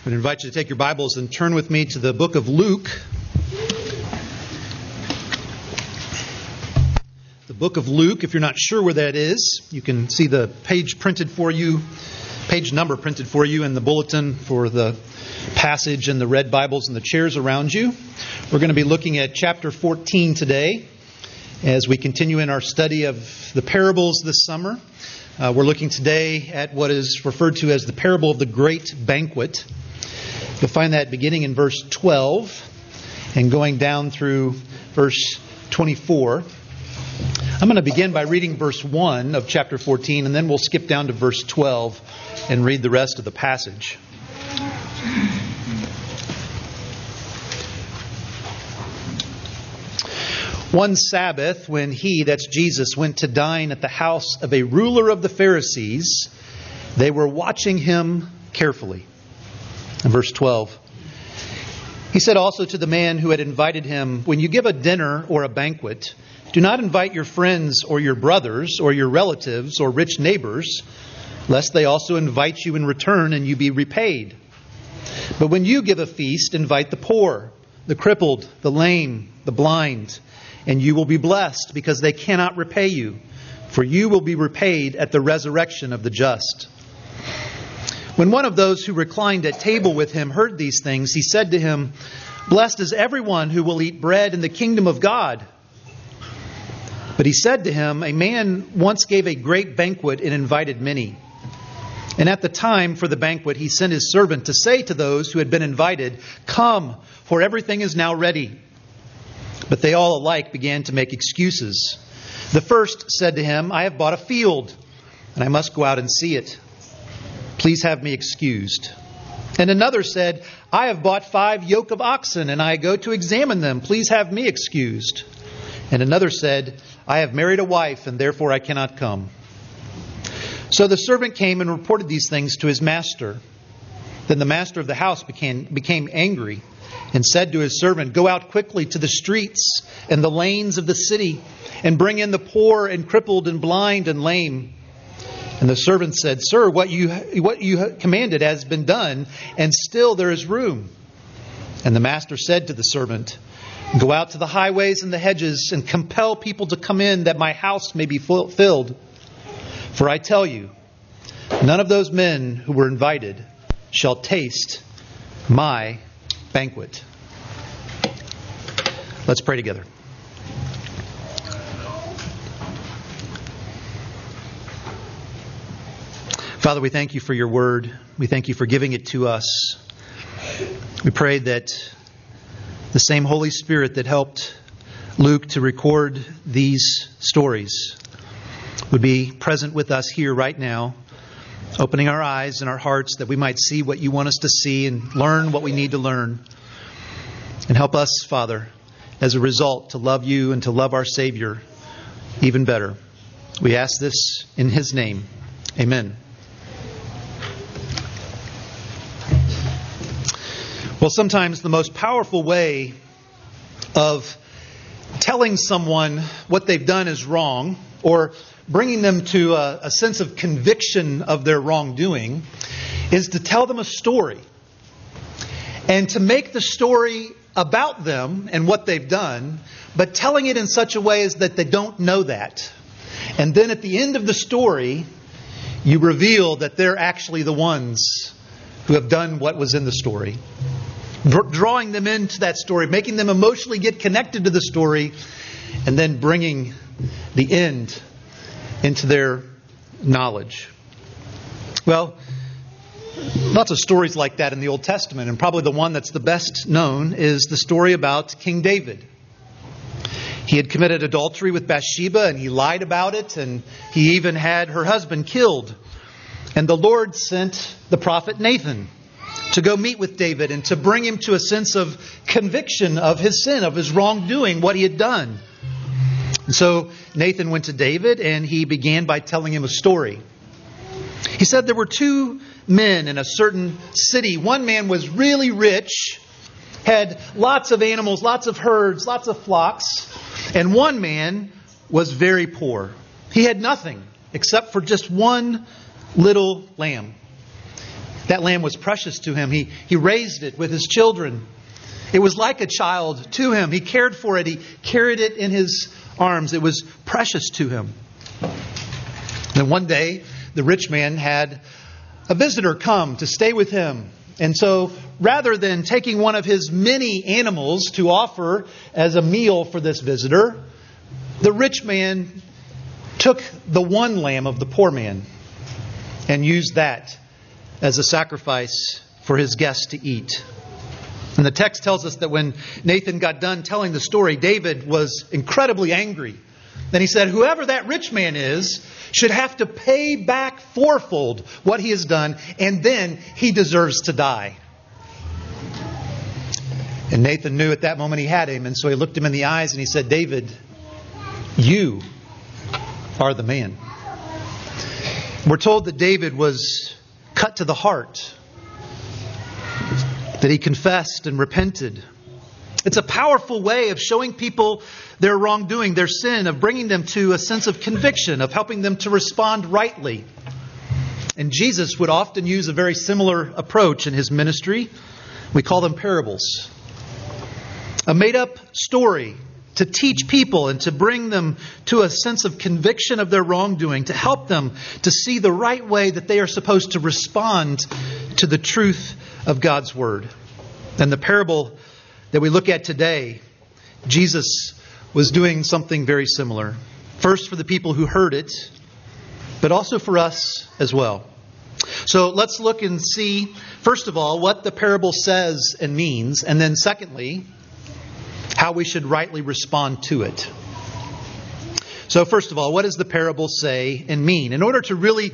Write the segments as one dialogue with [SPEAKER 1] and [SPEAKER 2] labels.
[SPEAKER 1] I would invite you to take your Bibles and turn with me to the book of Luke. The book of Luke, if you're not sure where that is, you can see the page printed for you, page number printed for you in the bulletin for the passage and the red Bibles and the chairs around you. We're going to be looking at chapter 14 today as we continue in our study of the parables this summer. Uh, we're looking today at what is referred to as the parable of the great banquet. You'll find that beginning in verse 12 and going down through verse 24. I'm going to begin by reading verse 1 of chapter 14, and then we'll skip down to verse 12 and read the rest of the passage. One Sabbath, when he, that's Jesus, went to dine at the house of a ruler of the Pharisees, they were watching him carefully. In verse 12, he said also to the man who had invited him, When you give a dinner or a banquet, do not invite your friends or your brothers or your relatives or rich neighbors, lest they also invite you in return and you be repaid. But when you give a feast, invite the poor, the crippled, the lame, the blind and you will be blessed because they cannot repay you, for you will be repaid at the resurrection of the just. When one of those who reclined at table with him heard these things, he said to him, Blessed is everyone who will eat bread in the kingdom of God. But he said to him, A man once gave a great banquet and invited many. And at the time for the banquet, he sent his servant to say to those who had been invited, Come, for everything is now ready. But they all alike began to make excuses. The first said to him, I have bought a field, and I must go out and see it. Please have me excused. And another said, I have bought five yoke of oxen, and I go to examine them. Please have me excused. And another said, I have married a wife, and therefore I cannot come. So the servant came and reported these things to his master. Then the master of the house became, became angry and said to his servant, Go out quickly to the streets and the lanes of the city, and bring in the poor and crippled and blind and lame. And the servant said, Sir, what you, what you commanded has been done, and still there is room. And the master said to the servant, Go out to the highways and the hedges, and compel people to come in, that my house may be filled. For I tell you, none of those men who were invited shall taste my banquet. Let's pray together. Father, we thank you for your word. We thank you for giving it to us. We pray that the same Holy Spirit that helped Luke to record these stories would be present with us here right now opening our eyes and our hearts that we might see what you want us to see and learn what we need to learn. And help us, Father, as a result, to love you and to love our Savior even better. We ask this in His name. Amen. Well, sometimes the most powerful way of telling someone what they've done is wrong or bringing them to a, a sense of conviction of their wrongdoing is to tell them a story and to make the story about them and what they've done, but telling it in such a way as that they don't know that. And then at the end of the story, you reveal that they're actually the ones who have done what was in the story. Drawing them into that story, making them emotionally get connected to the story, and then bringing the end into their knowledge. Well, lots of stories like that in the Old Testament, and probably the one that's the best known is the story about King David. He had committed adultery with Bathsheba and he lied about it, and he even had her husband killed. And the Lord sent the prophet Nathan to go meet with David and to bring him to a sense of conviction of his sin, of his wrongdoing, what he had done. And so Nathan went to David and he began by telling him a story. He said there were two men in a certain city. One man was really rich, had lots of animals, lots of herds, lots of flocks, and one man was very poor. He had nothing except for just one little lamb. That lamb was precious to him. He, he raised it with his children. It was like a child to him. He cared for it, he carried it in his arms. It was precious to him. Then one day, the rich man had a visitor come to stay with him. And so, rather than taking one of his many animals to offer as a meal for this visitor, the rich man took the one lamb of the poor man and used that as a sacrifice for his guest to eat. And the text tells us that when Nathan got done telling the story, David was incredibly angry. Then he said, Whoever that rich man is should have to pay back fourfold what he has done, and then he deserves to die. And Nathan knew at that moment he had him, and so he looked him in the eyes and he said, David, you are the man. We're told that David was cut to the heart, that he confessed and repented. It's a powerful way of showing people their wrongdoing, their sin, of bringing them to a sense of conviction, of helping them to respond rightly. And Jesus would often use a very similar approach in his ministry. We call them parables. A made up story to teach people and to bring them to a sense of conviction of their wrongdoing, to help them to see the right way that they are supposed to respond to the truth of God's Word. And the parable that we look at today, Jesus was doing something very similar. First, for the people who heard it, but also for us as well. So let's look and see, first of all, what the parable says and means, and then secondly, how we should rightly respond to it. So, first of all, what does the parable say and mean? In order to really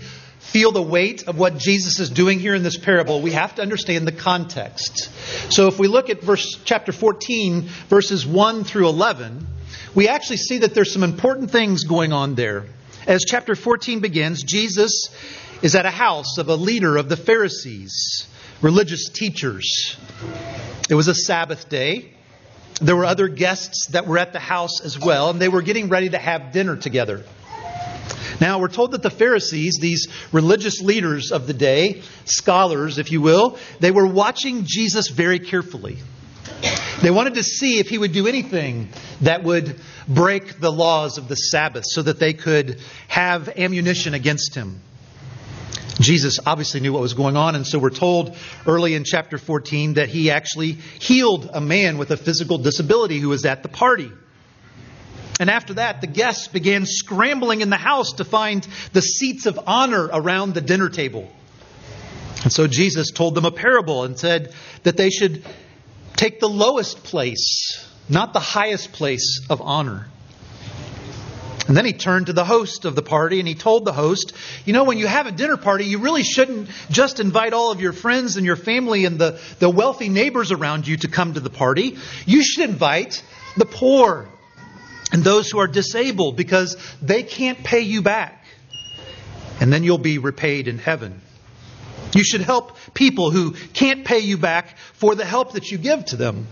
[SPEAKER 1] feel the weight of what Jesus is doing here in this parable, we have to understand the context. So, if we look at verse chapter 14, verses 1 through 11, we actually see that there's some important things going on there. As chapter 14 begins, Jesus is at a house of a leader of the Pharisees, religious teachers. It was a Sabbath day. There were other guests that were at the house as well, and they were getting ready to have dinner together. Now, we're told that the Pharisees, these religious leaders of the day, scholars, if you will, they were watching Jesus very carefully. They wanted to see if he would do anything that would break the laws of the Sabbath so that they could have ammunition against him. Jesus obviously knew what was going on, and so we're told early in chapter 14 that he actually healed a man with a physical disability who was at the party. And after that, the guests began scrambling in the house to find the seats of honor around the dinner table. And so Jesus told them a parable and said that they should take the lowest place, not the highest place of honor. And then he turned to the host of the party and he told the host, You know, when you have a dinner party, you really shouldn't just invite all of your friends and your family and the, the wealthy neighbors around you to come to the party. You should invite the poor and those who are disabled because they can't pay you back. And then you'll be repaid in heaven. You should help people who can't pay you back for the help that you give to them.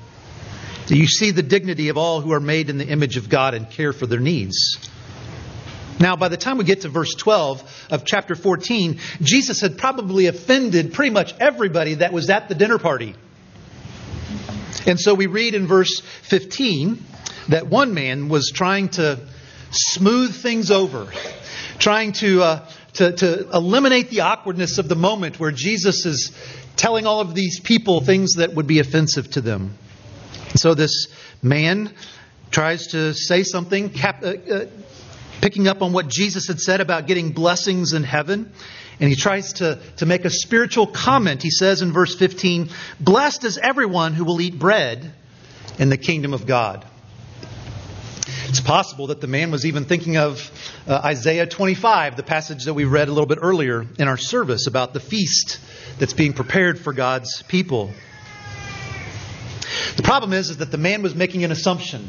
[SPEAKER 1] Do You see the dignity of all who are made in the image of God and care for their needs. Now, by the time we get to verse 12 of chapter 14, Jesus had probably offended pretty much everybody that was at the dinner party. And so we read in verse 15 that one man was trying to smooth things over, trying to, uh, to, to eliminate the awkwardness of the moment where Jesus is telling all of these people things that would be offensive to them. So this man tries to say something, cap, uh, uh, picking up on what Jesus had said about getting blessings in heaven. And he tries to, to make a spiritual comment. He says in verse 15, Blessed is everyone who will eat bread in the kingdom of God. It's possible that the man was even thinking of uh, Isaiah 25, the passage that we read a little bit earlier in our service about the feast that's being prepared for God's people. The problem is, is that the man was making an assumption.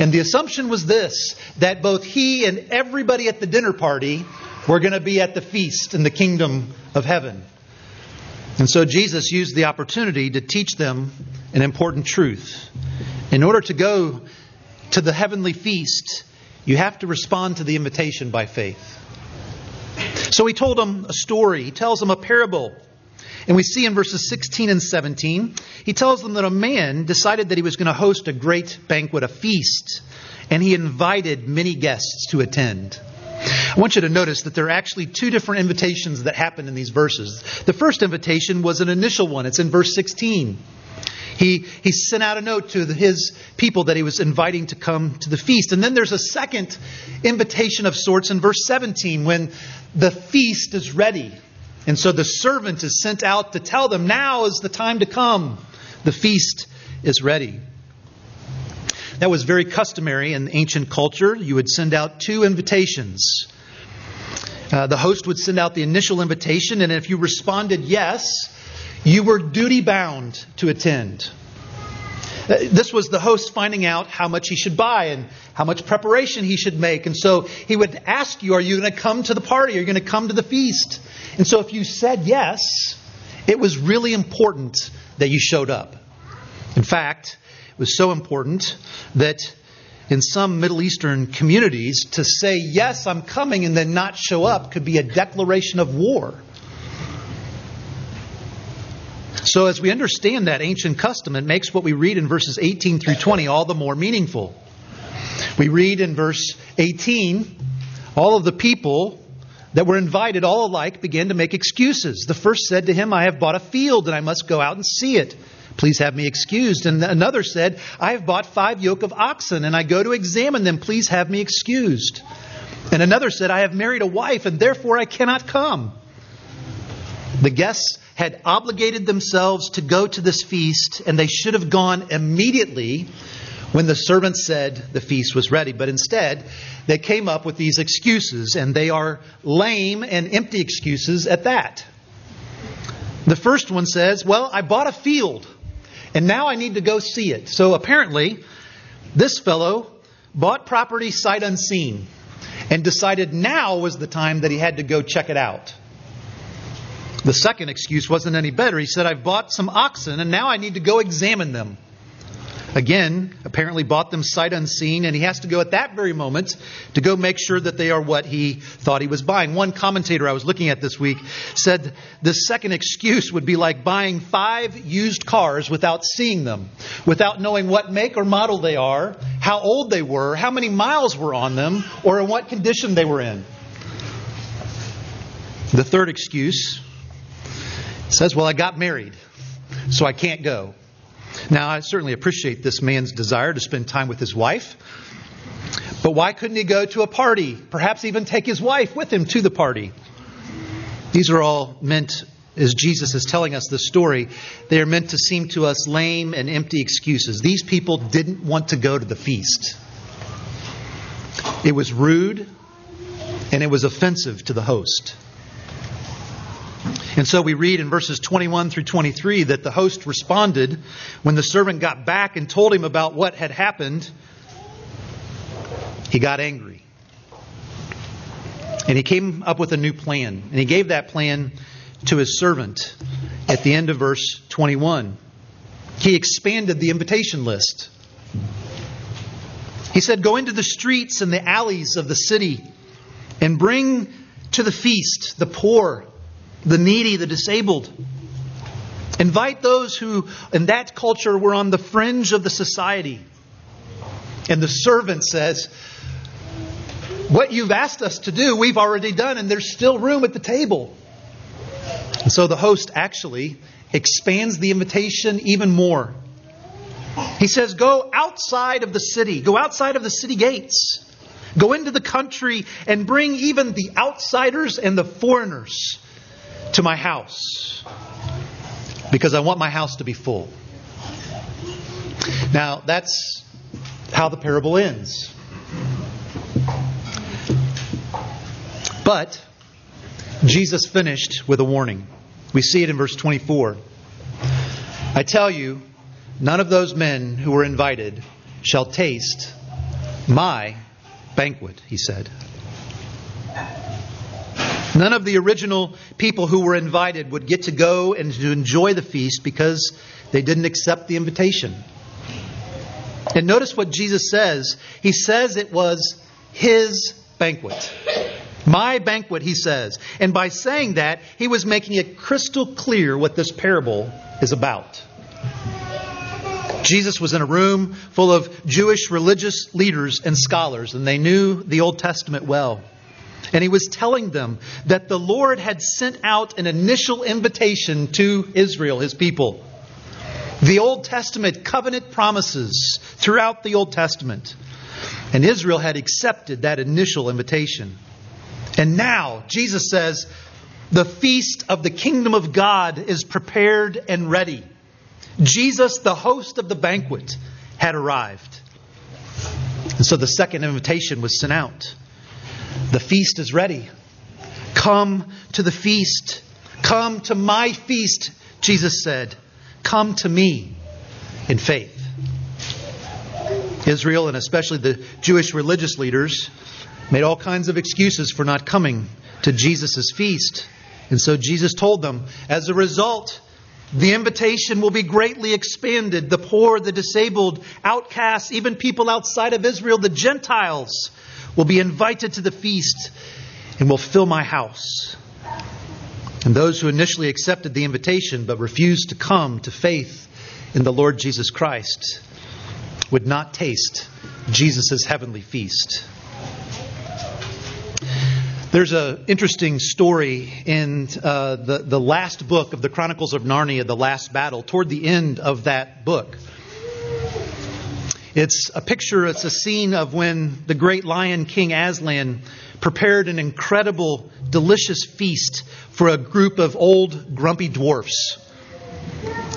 [SPEAKER 1] And the assumption was this that both he and everybody at the dinner party were going to be at the feast in the kingdom of heaven. And so Jesus used the opportunity to teach them an important truth. In order to go to the heavenly feast, you have to respond to the invitation by faith. So he told them a story, he tells them a parable. And we see in verses 16 and 17, he tells them that a man decided that he was going to host a great banquet, a feast, and he invited many guests to attend. I want you to notice that there are actually two different invitations that happen in these verses. The first invitation was an initial one, it's in verse 16. He, he sent out a note to the, his people that he was inviting to come to the feast. And then there's a second invitation of sorts in verse 17 when the feast is ready. And so the servant is sent out to tell them, now is the time to come. The feast is ready. That was very customary in ancient culture. You would send out two invitations. Uh, the host would send out the initial invitation, and if you responded yes, you were duty bound to attend. Uh, this was the host finding out how much he should buy and how much preparation he should make. And so he would ask you, Are you going to come to the party? Are you going to come to the feast? And so if you said yes, it was really important that you showed up. In fact, it was so important that in some Middle Eastern communities, to say, Yes, I'm coming, and then not show up could be a declaration of war. So, as we understand that ancient custom, it makes what we read in verses 18 through 20 all the more meaningful. We read in verse 18 all of the people that were invited, all alike, began to make excuses. The first said to him, I have bought a field and I must go out and see it. Please have me excused. And another said, I have bought five yoke of oxen and I go to examine them. Please have me excused. And another said, I have married a wife and therefore I cannot come. The guests had obligated themselves to go to this feast, and they should have gone immediately when the servant said the feast was ready. But instead, they came up with these excuses, and they are lame and empty excuses at that. The first one says, Well, I bought a field, and now I need to go see it. So apparently, this fellow bought property sight unseen and decided now was the time that he had to go check it out. The second excuse wasn't any better. He said, I've bought some oxen and now I need to go examine them. Again, apparently bought them sight unseen, and he has to go at that very moment to go make sure that they are what he thought he was buying. One commentator I was looking at this week said the second excuse would be like buying five used cars without seeing them, without knowing what make or model they are, how old they were, how many miles were on them, or in what condition they were in. The third excuse says, Well, I got married, so I can't go. Now, I certainly appreciate this man's desire to spend time with his wife, but why couldn't he go to a party? Perhaps even take his wife with him to the party. These are all meant, as Jesus is telling us the story, they are meant to seem to us lame and empty excuses. These people didn't want to go to the feast. It was rude and it was offensive to the host. And so we read in verses 21 through 23 that the host responded when the servant got back and told him about what had happened. He got angry. And he came up with a new plan. And he gave that plan to his servant at the end of verse 21. He expanded the invitation list. He said, Go into the streets and the alleys of the city and bring to the feast the poor the needy, the disabled. Invite those who, in that culture, were on the fringe of the society. And the servant says, What you've asked us to do, we've already done, and there's still room at the table. And so the host actually expands the invitation even more. He says, Go outside of the city, go outside of the city gates, go into the country, and bring even the outsiders and the foreigners to my house because I want my house to be full. Now, that's how the parable ends. But Jesus finished with a warning. We see it in verse 24. I tell you, none of those men who were invited shall taste my banquet, he said. None of the original people who were invited would get to go and to enjoy the feast because they didn't accept the invitation. And notice what Jesus says. He says it was his banquet. My banquet, he says. And by saying that, he was making it crystal clear what this parable is about. Jesus was in a room full of Jewish religious leaders and scholars, and they knew the Old Testament well. And he was telling them that the Lord had sent out an initial invitation to Israel, his people. The Old Testament covenant promises throughout the Old Testament. And Israel had accepted that initial invitation. And now, Jesus says, the feast of the kingdom of God is prepared and ready. Jesus, the host of the banquet, had arrived. And so the second invitation was sent out. The feast is ready. Come to the feast. Come to my feast, Jesus said. Come to me in faith. Israel, and especially the Jewish religious leaders, made all kinds of excuses for not coming to Jesus' feast. And so Jesus told them, as a result, the invitation will be greatly expanded. The poor, the disabled, outcasts, even people outside of Israel, the Gentiles, will be invited to the feast and will fill my house. And those who initially accepted the invitation but refused to come to faith in the Lord Jesus Christ would not taste Jesus' heavenly feast. There's an interesting story in uh, the, the last book of the Chronicles of Narnia, The Last Battle, toward the end of that book. It's a picture, it's a scene of when the great lion King Aslan prepared an incredible, delicious feast for a group of old, grumpy dwarfs.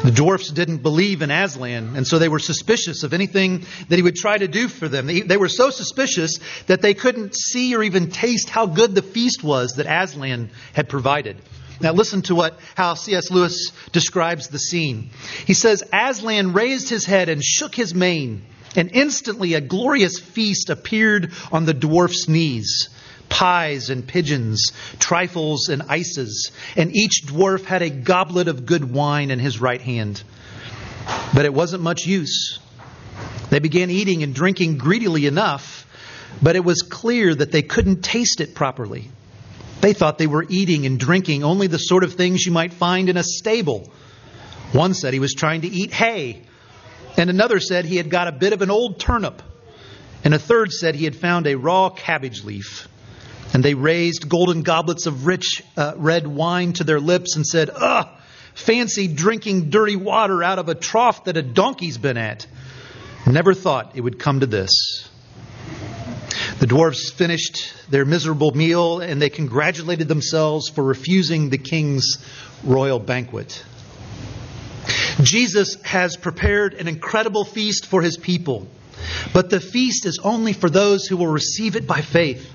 [SPEAKER 1] The dwarfs didn't believe in Aslan, and so they were suspicious of anything that he would try to do for them. They, were so suspicious that they couldn't see or even taste how good the feast was that Aslan had provided. Now listen to what how C.S. Lewis describes the scene. He says Aslan raised his head and shook his mane, and instantly a glorious feast appeared on the dwarf's knees pies and pigeons, trifles and ices, and each dwarf had a goblet of good wine in his right hand. But it wasn't much use. They began eating and drinking greedily enough, but it was clear that they couldn't taste it properly. They thought they were eating and drinking only the sort of things you might find in a stable. One said he was trying to eat hay, and another said he had got a bit of an old turnip, and a third said he had found a raw cabbage leaf. And they raised golden goblets of rich uh, red wine to their lips and said, Ugh, fancy drinking dirty water out of a trough that a donkey's been at. Never thought it would come to this. The dwarfs finished their miserable meal and they congratulated themselves for refusing the king's royal banquet. Jesus has prepared an incredible feast for his people, but the feast is only for those who will receive it by faith.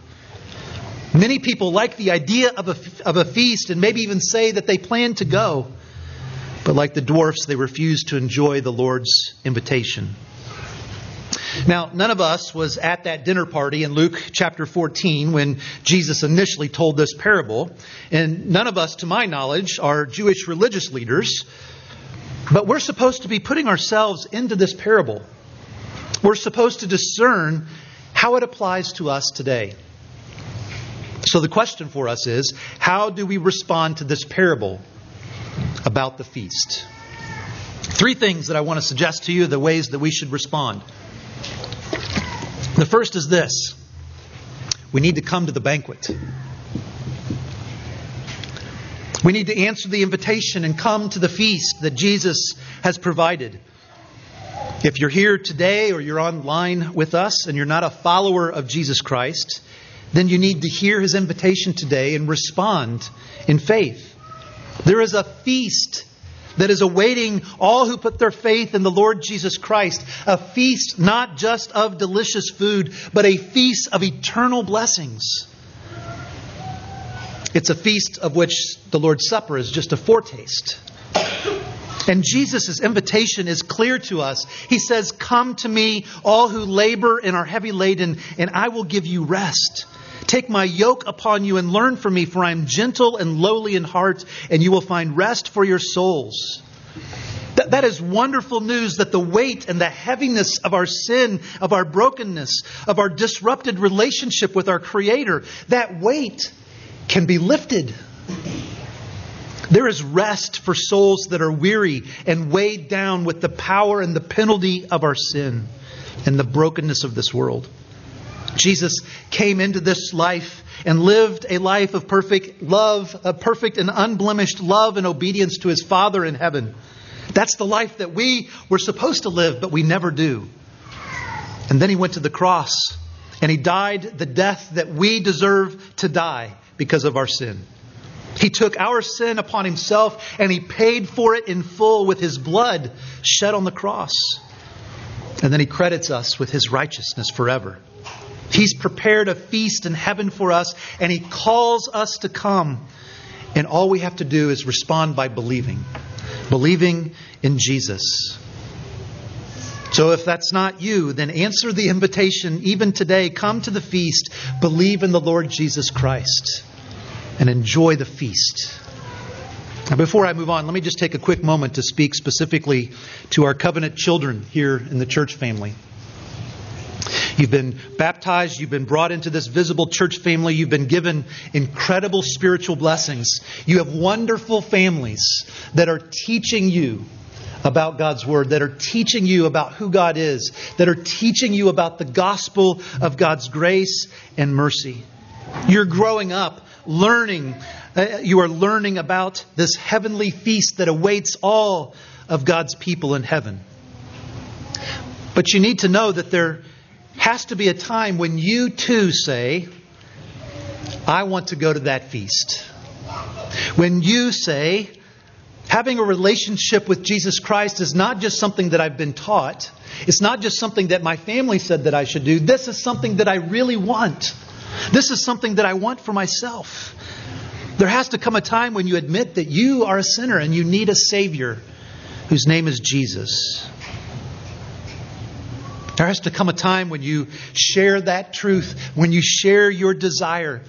[SPEAKER 1] Many people like the idea of a, of a feast and maybe even say that they plan to go. But like the dwarfs, they refuse to enjoy the Lord's invitation. Now, none of us was at that dinner party in Luke chapter 14 when Jesus initially told this parable. And none of us, to my knowledge, are Jewish religious leaders. But we're supposed to be putting ourselves into this parable. We're supposed to discern how it applies to us today. So the question for us is how do we respond to this parable about the feast? Three things that I want to suggest to you the ways that we should respond. The first is this we need to come to the banquet. We need to answer the invitation and come to the feast that Jesus has provided. If you're here today or you're online with us and you're not a follower of Jesus Christ, then you need to hear his invitation today and respond in faith. There is a feast that is awaiting all who put their faith in the Lord Jesus Christ. A feast not just of delicious food, but a feast of eternal blessings. It's a feast of which the Lord's Supper is just a foretaste. And Jesus' invitation is clear to us. He says, Come to me, all who labor and are heavy laden, and I will give you rest. Take my yoke upon you and learn from me, for I am gentle and lowly in heart, and you will find rest for your souls. That, that is wonderful news that the weight and the heaviness of our sin, of our brokenness, of our disrupted relationship with our Creator, that weight can be lifted. There is rest for souls that are weary and weighed down with the power and the penalty of our sin and the brokenness of this world. Jesus came into this life and lived a life of perfect love, a perfect and unblemished love and obedience to his Father in heaven. That's the life that we were supposed to live, but we never do. And then he went to the cross and he died the death that we deserve to die because of our sin. He took our sin upon himself and he paid for it in full with his blood shed on the cross. And then he credits us with his righteousness forever. He's prepared a feast in heaven for us and he calls us to come. And all we have to do is respond by believing, believing in Jesus. So if that's not you, then answer the invitation even today. Come to the feast, believe in the Lord Jesus Christ and enjoy the feast. Now, before I move on, let me just take a quick moment to speak specifically to our covenant children here in the church family. You've been baptized. You've been brought into this visible church family. You've been given incredible spiritual blessings. You have wonderful families that are teaching you about God's Word, that are teaching you about who God is, that are teaching you about the gospel of God's grace and mercy. You're growing up learning. Uh, you are learning about this heavenly feast that awaits all of God's people in heaven. But you need to know that there has to be a time when you too say, I want to go to that feast. When you say, having a relationship with Jesus Christ is not just something that I've been taught, it's not just something that my family said that I should do. This is something that I really want. This is something that I want for myself. There has to come a time when you admit that you are a sinner and you need a Savior whose name is Jesus. There has to come a time when you share that truth, when you share your desire,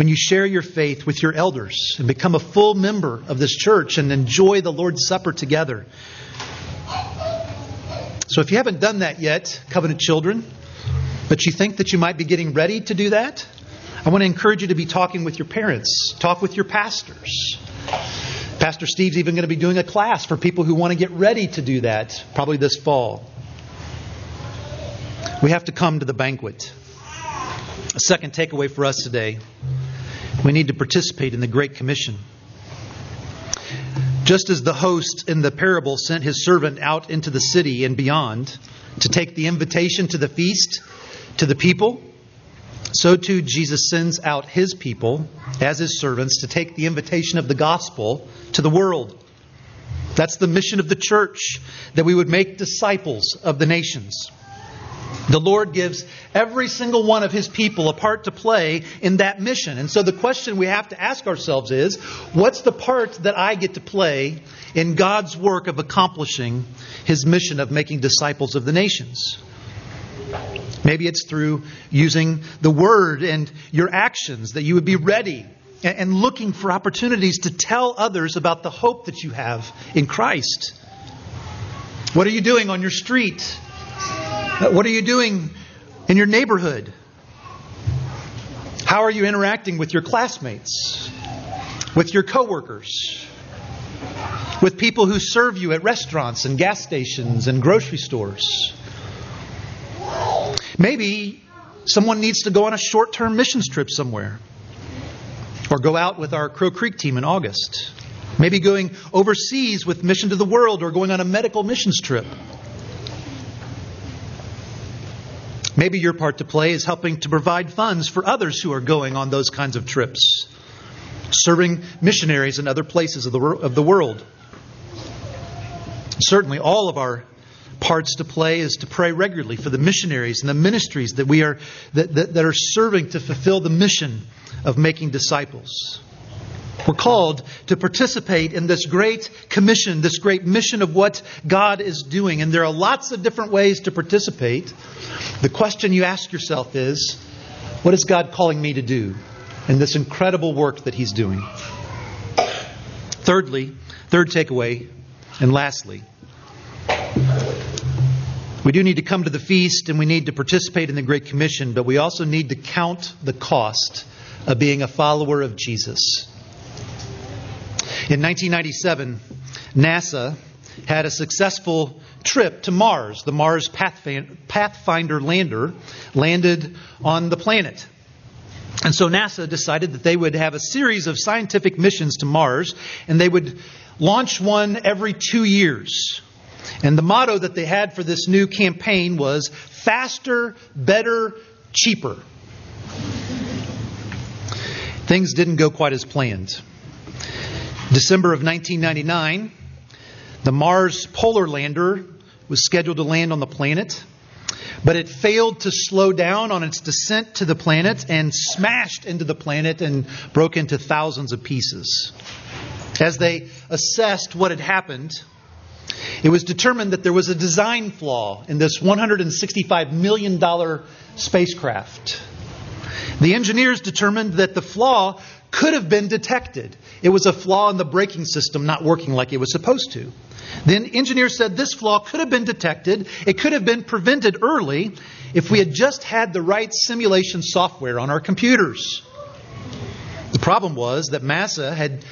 [SPEAKER 1] when you share your faith with your elders and become a full member of this church and enjoy the Lord's Supper together. So if you haven't done that yet, covenant children, but you think that you might be getting ready to do that, I want to encourage you to be talking with your parents, talk with your pastors. Pastor Steve's even going to be doing a class for people who want to get ready to do that, probably this fall. We have to come to the banquet. A second takeaway for us today we need to participate in the Great Commission. Just as the host in the parable sent his servant out into the city and beyond to take the invitation to the feast, to the people, so too Jesus sends out his people as his servants to take the invitation of the gospel to the world. That's the mission of the church, that we would make disciples of the nations. The Lord gives every single one of His people a part to play in that mission. And so the question we have to ask ourselves is what's the part that I get to play in God's work of accomplishing His mission of making disciples of the nations? Maybe it's through using the word and your actions that you would be ready and looking for opportunities to tell others about the hope that you have in Christ. What are you doing on your street? What are you doing in your neighborhood? How are you interacting with your classmates, with your coworkers, with people who serve you at restaurants and gas stations and grocery stores? Maybe someone needs to go on a short term missions trip somewhere or go out with our Crow Creek team in August. Maybe going overseas with Mission to the World or going on a medical missions trip. Maybe your part to play is helping to provide funds for others who are going on those kinds of trips, serving missionaries in other places of the, of the world. Certainly, all of our parts to play is to pray regularly for the missionaries and the ministries that we are that, that, that are serving to fulfill the mission of making disciples. We're called to participate in this great commission, this great mission of what God is doing. And there are lots of different ways to participate. The question you ask yourself is what is God calling me to do in this incredible work that He's doing? Thirdly, third takeaway, and lastly, We do need to come to the feast and we need to participate in the Great Commission, but we also need to count the cost of being a follower of Jesus. In 1997, NASA had a successful trip to Mars. The Mars Pathfinder lander landed on the planet. And so NASA decided that they would have a series of scientific missions to Mars, and they would launch one every two years. And the motto that they had for this new campaign was faster, better, cheaper. Things didn't go quite as planned. December of 1999, the Mars Polar Lander was scheduled to land on the planet, but it failed to slow down on its descent to the planet and smashed into the planet and broke into thousands of pieces. As they assessed what had happened, it was determined that there was a design flaw in this $165 million spacecraft. The engineers determined that the flaw could have been detected. It was a flaw in the braking system not working like it was supposed to. Then engineers said this flaw could have been detected. It could have been prevented early if we had just had the right simulation software on our computers. The problem was that NASA had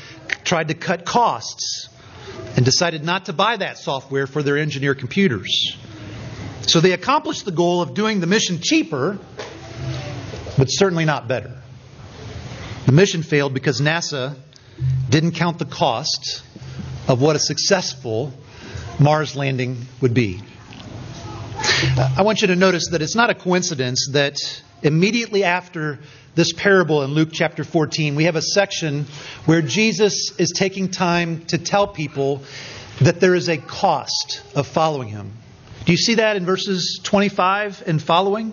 [SPEAKER 1] tried to cut costs and decided not to buy that software for their engineer computers. So they accomplished the goal of doing the mission cheaper, but certainly not better. The mission failed because NASA didn't count the cost of what a successful Mars landing would be. I want you to notice that it's not a coincidence that immediately after this parable in Luke chapter 14, we have a section where Jesus is taking time to tell people that there is a cost of following him. Do you see that in verses 25 and following?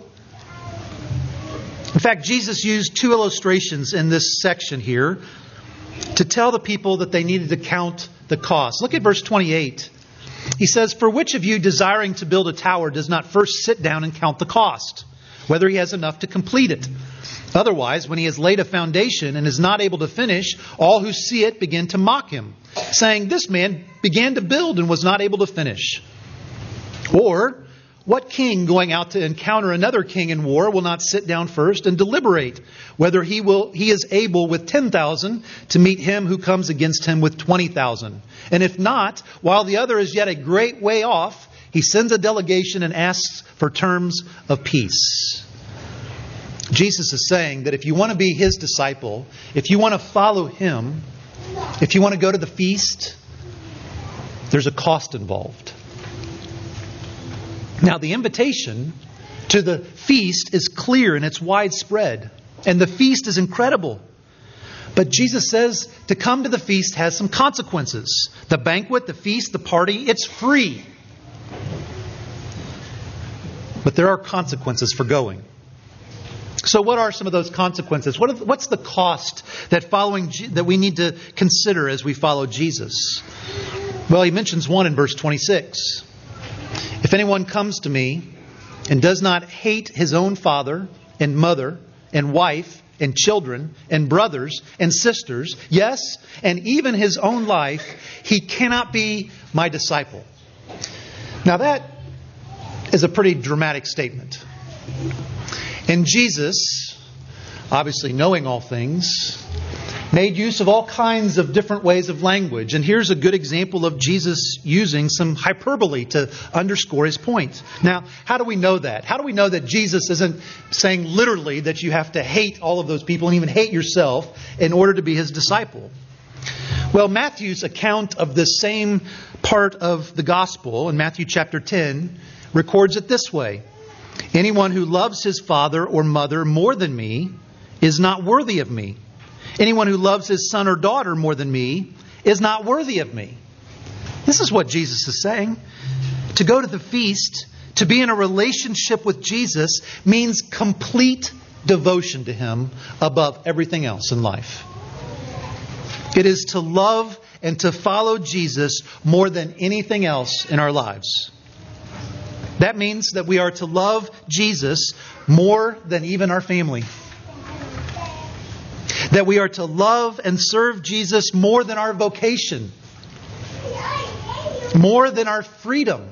[SPEAKER 1] In fact, Jesus used two illustrations in this section here to tell the people that they needed to count the cost. Look at verse 28. He says, For which of you desiring to build a tower does not first sit down and count the cost, whether he has enough to complete it? Otherwise, when he has laid a foundation and is not able to finish, all who see it begin to mock him, saying, This man began to build and was not able to finish. Or, what king going out to encounter another king in war will not sit down first and deliberate whether he will he is able with 10,000 to meet him who comes against him with 20,000? And if not, while the other is yet a great way off, he sends a delegation and asks for terms of peace. Jesus is saying that if you want to be his disciple, if you want to follow him, if you want to go to the feast, there's a cost involved. Now, the invitation to the feast is clear and it's widespread, and the feast is incredible. But Jesus says to come to the feast has some consequences. The banquet, the feast, the party, it's free. But there are consequences for going. So, what are some of those consequences? What what's the cost that following that we need to consider as we follow Jesus? Well, he mentions one in verse 26. If anyone comes to me and does not hate his own father and mother and wife and children and brothers and sisters, yes, and even his own life, he cannot be my disciple. Now, that is a pretty dramatic statement. And Jesus, obviously knowing all things, made use of all kinds of different ways of language. And here's a good example of Jesus using some hyperbole to underscore his point. Now, how do we know that? How do we know that Jesus isn't saying literally that you have to hate all of those people and even hate yourself in order to be his disciple? Well, Matthew's account of the same part of the gospel in Matthew chapter 10 records it this way Anyone who loves his father or mother more than me is not worthy of me. Anyone who loves his son or daughter more than me is not worthy of me. This is what Jesus is saying. To go to the feast, to be in a relationship with Jesus, means complete devotion to him above everything else in life. It is to love and to follow Jesus more than anything else in our lives. That means that we are to love Jesus more than even our family that we are to love and serve Jesus more than our vocation, more than our freedom,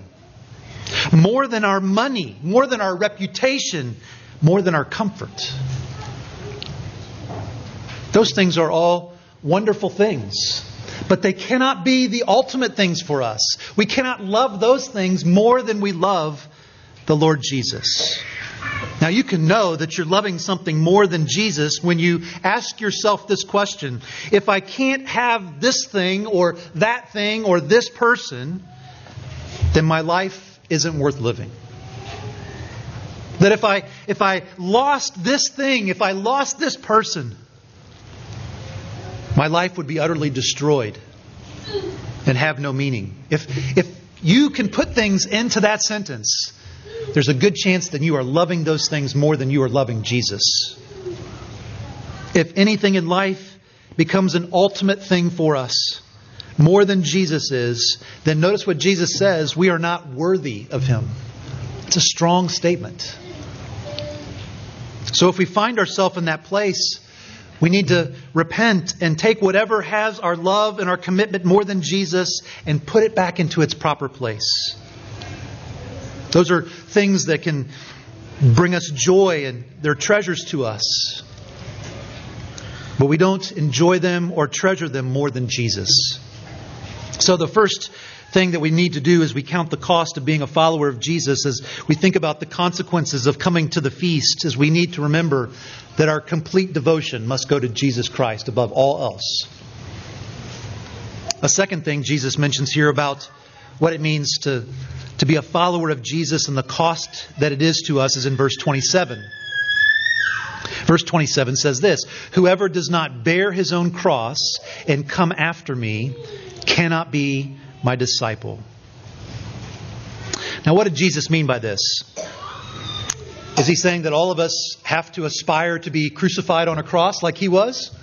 [SPEAKER 1] more than our money, more than our reputation, more than our comfort. Those things are all wonderful things, but they cannot be the ultimate things for us. We cannot love those things more than we love the Lord Jesus. Now, you can know that you're loving something more than Jesus when you ask yourself this question If I can't have this thing or that thing or this person, then my life isn't worth living. That if I, if I lost this thing, if I lost this person, my life would be utterly destroyed and have no meaning. If, if you can put things into that sentence, there's a good chance that you are loving those things more than you are loving Jesus. If anything in life becomes an ultimate thing for us, more than Jesus is, then notice what Jesus says we are not worthy of him. It's a strong statement. So if we find ourselves in that place, we need to repent and take whatever has our love and our commitment more than Jesus and put it back into its proper place. Those are things that can bring us joy and they're treasures to us. But we don't enjoy them or treasure them more than Jesus. So the first thing that we need to do as we count the cost of being a follower of Jesus, as we think about the consequences of coming to the feast, is we need to remember that our complete devotion must go to Jesus Christ above all else. A second thing Jesus mentions here about what it means to, to be a follower of Jesus and the cost that it is to us is in verse 27. Verse 27 says this Whoever does not bear his own cross and come after me cannot be my disciple. Now, what did Jesus mean by this? Is he saying that all of us have to aspire to be crucified on a cross like he was?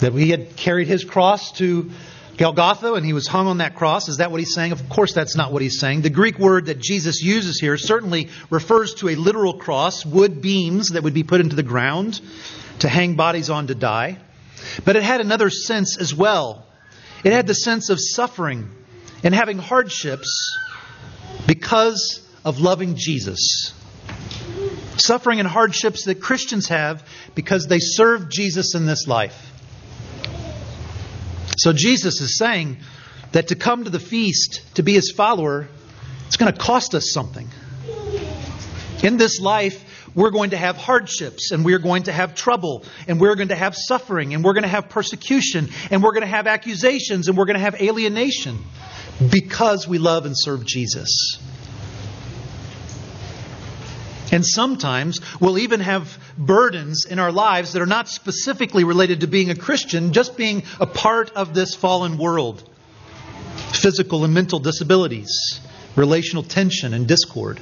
[SPEAKER 1] That we had carried his cross to Golgotha and he was hung on that cross? Is that what he's saying? Of course, that's not what he's saying. The Greek word that Jesus uses here certainly refers to a literal cross, wood beams that would be put into the ground to hang bodies on to die. But it had another sense as well. It had the sense of suffering and having hardships because of loving Jesus. Suffering and hardships that Christians have because they serve Jesus in this life. So Jesus is saying that to come to the feast, to be his follower, it's going to cost us something. In this life, we're going to have hardships and we're going to have trouble and we're going to have suffering and we're going to have persecution and we're going to have accusations and we're going to have alienation because we love and serve Jesus. And sometimes we'll even have burdens in our lives that are not specifically related to being a Christian, just being a part of this fallen world. Physical and mental disabilities, relational tension and discord.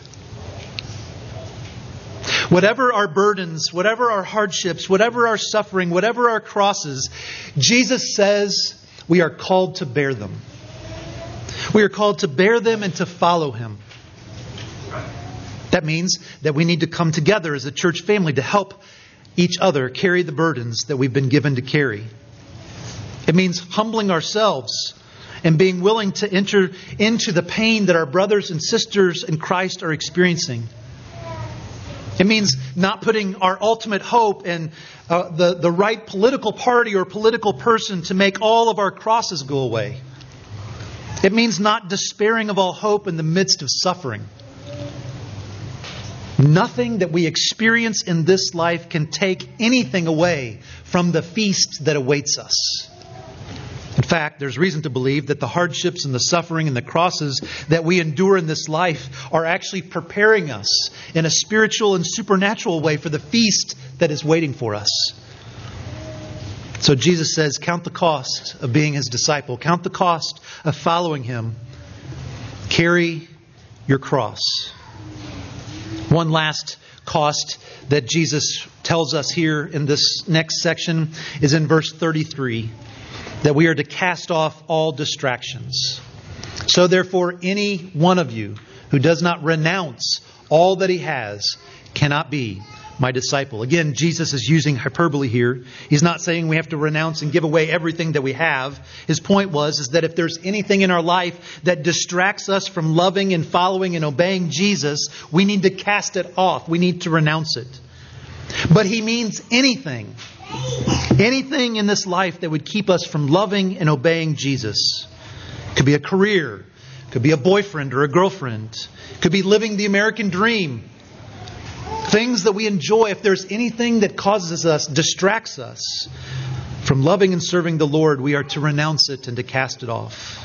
[SPEAKER 1] Whatever our burdens, whatever our hardships, whatever our suffering, whatever our crosses, Jesus says we are called to bear them. We are called to bear them and to follow him. That means that we need to come together as a church family to help each other carry the burdens that we've been given to carry. It means humbling ourselves and being willing to enter into the pain that our brothers and sisters in Christ are experiencing. It means not putting our ultimate hope in uh, the, the right political party or political person to make all of our crosses go away. It means not despairing of all hope in the midst of suffering. Nothing that we experience in this life can take anything away from the feast that awaits us. In fact, there's reason to believe that the hardships and the suffering and the crosses that we endure in this life are actually preparing us in a spiritual and supernatural way for the feast that is waiting for us. So Jesus says, Count the cost of being his disciple, count the cost of following him. Carry your cross. One last cost that Jesus tells us here in this next section is in verse 33 that we are to cast off all distractions. So, therefore, any one of you who does not renounce all that he has cannot be my disciple. Again, Jesus is using hyperbole here. He's not saying we have to renounce and give away everything that we have. His point was is that if there's anything in our life that distracts us from loving and following and obeying Jesus, we need to cast it off. We need to renounce it. But he means anything. Anything in this life that would keep us from loving and obeying Jesus. Could be a career, could be a boyfriend or a girlfriend, could be living the American dream things that we enjoy, if there's anything that causes us, distracts us from loving and serving the Lord, we are to renounce it and to cast it off.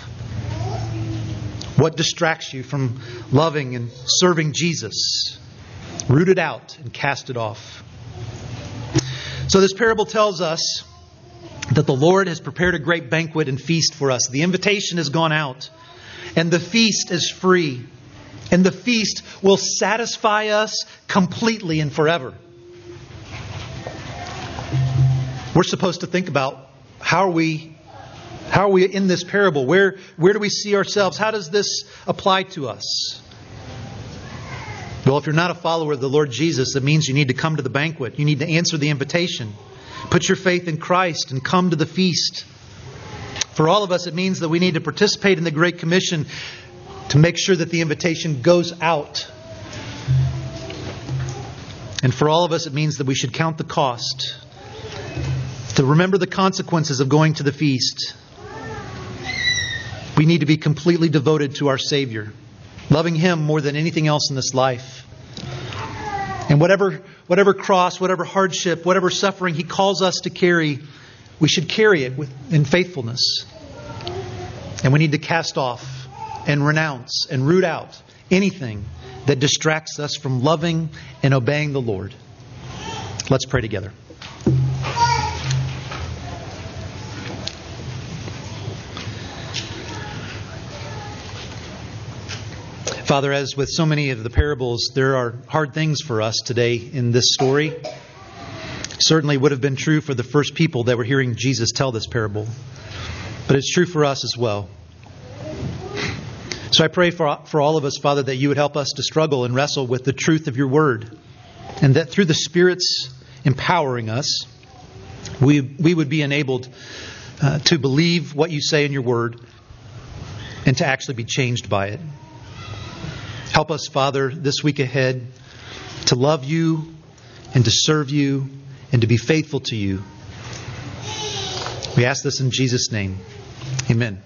[SPEAKER 1] What distracts you from loving and serving Jesus? Root it out and cast it off. So, this parable tells us that the Lord has prepared a great banquet and feast for us. The invitation has gone out, and the feast is free and the feast will satisfy us completely and forever. We're supposed to think about how are we how are we in this parable? Where where do we see ourselves? How does this apply to us? Well, if you're not a follower of the Lord Jesus, it means you need to come to the banquet. You need to answer the invitation. Put your faith in Christ and come to the feast. For all of us, it means that we need to participate in the Great Commission to make sure that the invitation goes out. And for all of us, it means that we should count the cost, to remember the consequences of going to the feast. We need to be completely devoted to our Savior, loving Him more than anything else in this life. And whatever, whatever cross, whatever hardship, whatever suffering He calls us to carry, we should carry it with, in faithfulness. And we need to cast off and renounce and root out anything that distracts us from loving and obeying the Lord. Let's pray together. Father, as with so many of the parables, there are hard things for us today in this story. Certainly would have been true for the first people that were hearing Jesus tell this parable, but it's true for us as well. So I pray for, for all of us, Father, that you would help us to struggle and wrestle with the truth of your word. And that through the Spirit's empowering us, we, we would be enabled uh, to believe what you say in your word and to actually be changed by it. Help us, Father, this week ahead to love you and to serve you and to be faithful to you. We ask this in Jesus' name. Amen.